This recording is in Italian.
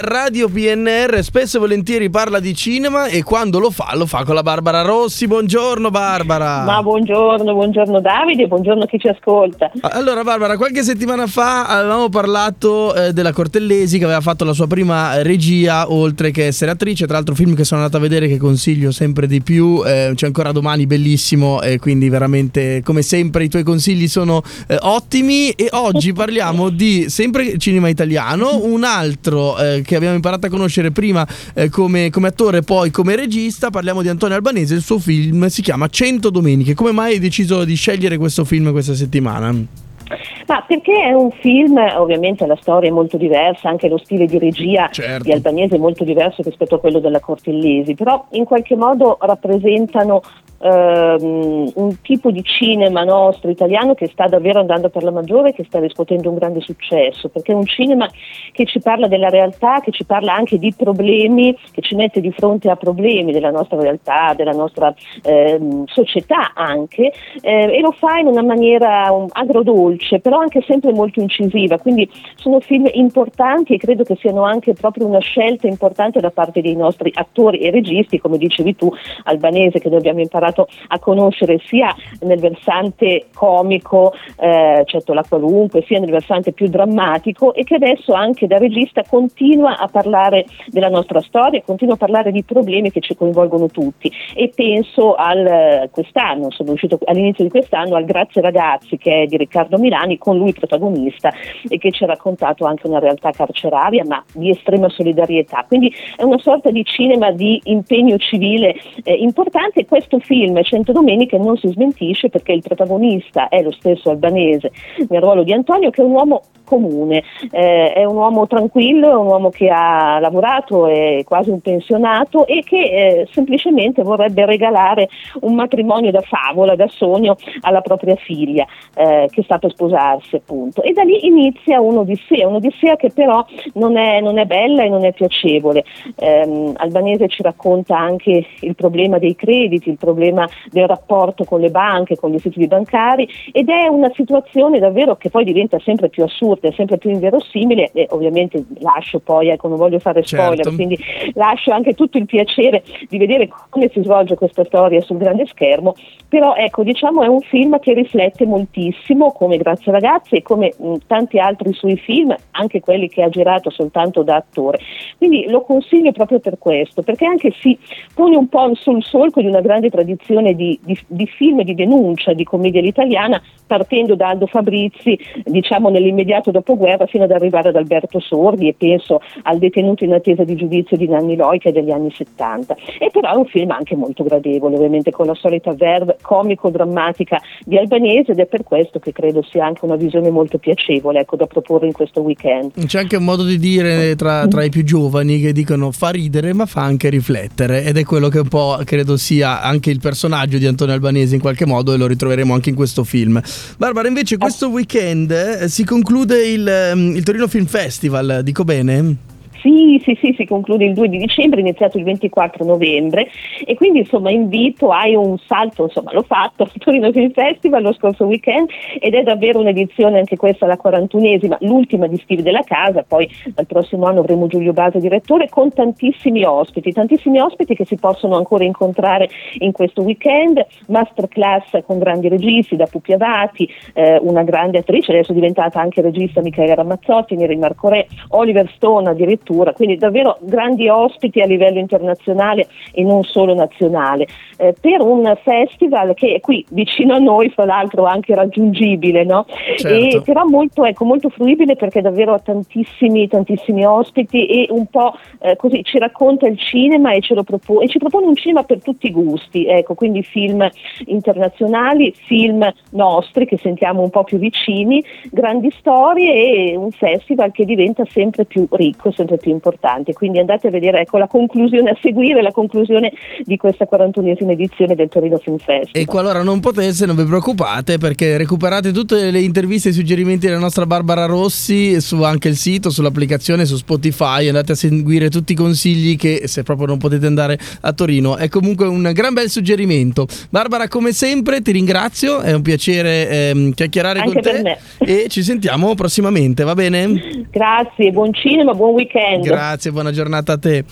Radio PNR spesso e volentieri parla di cinema e quando lo fa lo fa con la Barbara Rossi. Buongiorno Barbara. Ma buongiorno, buongiorno Davide, buongiorno chi ci ascolta. Allora Barbara, qualche settimana fa avevamo parlato eh, della Cortellesi che aveva fatto la sua prima regia oltre che essere attrice, tra l'altro film che sono andato a vedere che consiglio sempre di più, eh, c'è ancora domani bellissimo e quindi veramente come sempre i tuoi consigli sono eh, ottimi e oggi parliamo di sempre cinema italiano, un altro eh, che abbiamo imparato a conoscere prima eh, come, come, attore e poi come regista. Parliamo di Antonio Albanese, il suo film si chiama 100 Domeniche. Come mai hai deciso di scegliere questo film questa settimana? Ma perché è un film, ovviamente la storia è molto diversa, anche lo stile di regia certo. di Albanese è molto diverso rispetto a quello della Cortellesi, però in qualche modo rappresentano ehm, un tipo di cinema nostro italiano che sta davvero andando per la maggiore e che sta riscuotendo un grande successo, perché è un cinema che ci parla della realtà, che ci parla anche di problemi, che ci mette di fronte a problemi della nostra realtà, della nostra ehm, società anche, eh, e lo fa in una maniera um, agrodolce, però anche sempre molto incisiva, quindi sono film importanti e credo che siano anche proprio una scelta importante da parte dei nostri attori e registi, come dicevi tu, albanese che noi abbiamo imparato imparato a conoscere sia nel versante comico, eh, certo la qualunque, sia nel versante più drammatico e che adesso anche da regista continua a parlare della nostra storia, continua a parlare di problemi che ci coinvolgono tutti e penso al quest'anno, sono uscito all'inizio di quest'anno al Grazie ragazzi che è di Riccardo Milani, con lui protagonista e che ci ha raccontato anche una realtà carceraria ma di estrema solidarietà. Quindi è una sorta di cinema di impegno civile eh, importante e questo film film Cento Domeniche non si smentisce perché il protagonista è lo stesso albanese nel ruolo di Antonio che è un uomo comune, eh, è un uomo tranquillo, è un uomo che ha lavorato, è quasi un pensionato e che eh, semplicemente vorrebbe regalare un matrimonio da favola, da sogno alla propria figlia eh, che sta per sposarsi appunto. E da lì inizia un'odissea, un'odissea che però non è, non è bella e non è piacevole. Ehm, Albanese ci racconta anche il problema dei crediti, il problema del rapporto con le banche, con gli istituti bancari ed è una situazione davvero che poi diventa sempre più assurda assurda, sempre più inverosimile e ovviamente lascio poi, ecco non voglio fare spoiler, certo. quindi lascio anche tutto il piacere di vedere come si svolge questa storia sul grande schermo, però ecco diciamo è un film che riflette moltissimo come Grazie ragazzi e come mh, tanti altri suoi film, anche quelli che ha girato soltanto da attore. Quindi lo consiglio proprio per questo, perché anche si pone un po' sul solco di una grande tradizione di, di, di film di denuncia, di commedia italiana, partendo da Aldo Fabrizi, diciamo nell'immediato immediato dopoguerra fino ad arrivare ad Alberto Sordi e penso al detenuto in attesa di giudizio di Nanni Loi che è degli anni 70. E però è un film anche molto gradevole, ovviamente con la solita verve comico-drammatica di Albanese ed è per questo che credo sia anche una visione molto piacevole ecco, da proporre in questo weekend. C'è anche un modo di dire tra, tra i più giovani che dicono fa ridere ma fa anche riflettere ed è quello che un po' credo sia anche il personaggio di Antonio Albanese in qualche modo e lo ritroveremo anche in questo film. Barbara invece questo weekend eh, si conclude il, ehm, il Torino Film Festival, dico bene? Sì, sì, sì, si conclude il 2 di dicembre, iniziato il 24 novembre. E quindi insomma invito, hai un salto, insomma l'ho fatto al Torino Film Festival lo scorso weekend ed è davvero un'edizione anche questa la 41esima, l'ultima di Steve della Casa, poi dal prossimo anno avremo Giulio Base direttore con tantissimi ospiti, tantissimi ospiti che si possono ancora incontrare in questo weekend, masterclass con grandi registi da Pupi Avati, eh, una grande attrice, adesso è diventata anche regista Michele Ramazzotti, Neri Marco Re, Oliver Stone addirittura cultura, quindi davvero grandi ospiti a livello internazionale e non solo nazionale, eh, per un festival che è qui vicino a noi, fra l'altro anche raggiungibile, no? certo. e, però molto, ecco, molto, fruibile perché davvero ha tantissimi, tantissimi ospiti e un po' eh, così ci racconta il cinema e, propone, e ci propone un cinema per tutti i gusti, ecco, quindi film internazionali, film nostri che sentiamo un po' più vicini, grandi storie e un festival che diventa sempre più ricco, sempre più più importanti. Quindi andate a vedere ecco, la conclusione, a seguire la conclusione di questa 41esima edizione del Torino Film Festival. E qualora non potesse, non vi preoccupate perché recuperate tutte le interviste e i suggerimenti della nostra Barbara Rossi su anche il sito, sull'applicazione, su Spotify. Andate a seguire tutti i consigli che se proprio non potete andare a Torino è comunque un gran bel suggerimento. Barbara, come sempre, ti ringrazio, è un piacere ehm, chiacchierare anche con te e ci sentiamo prossimamente, va bene? Grazie, buon cinema, buon weekend. Grazie, buona giornata a te.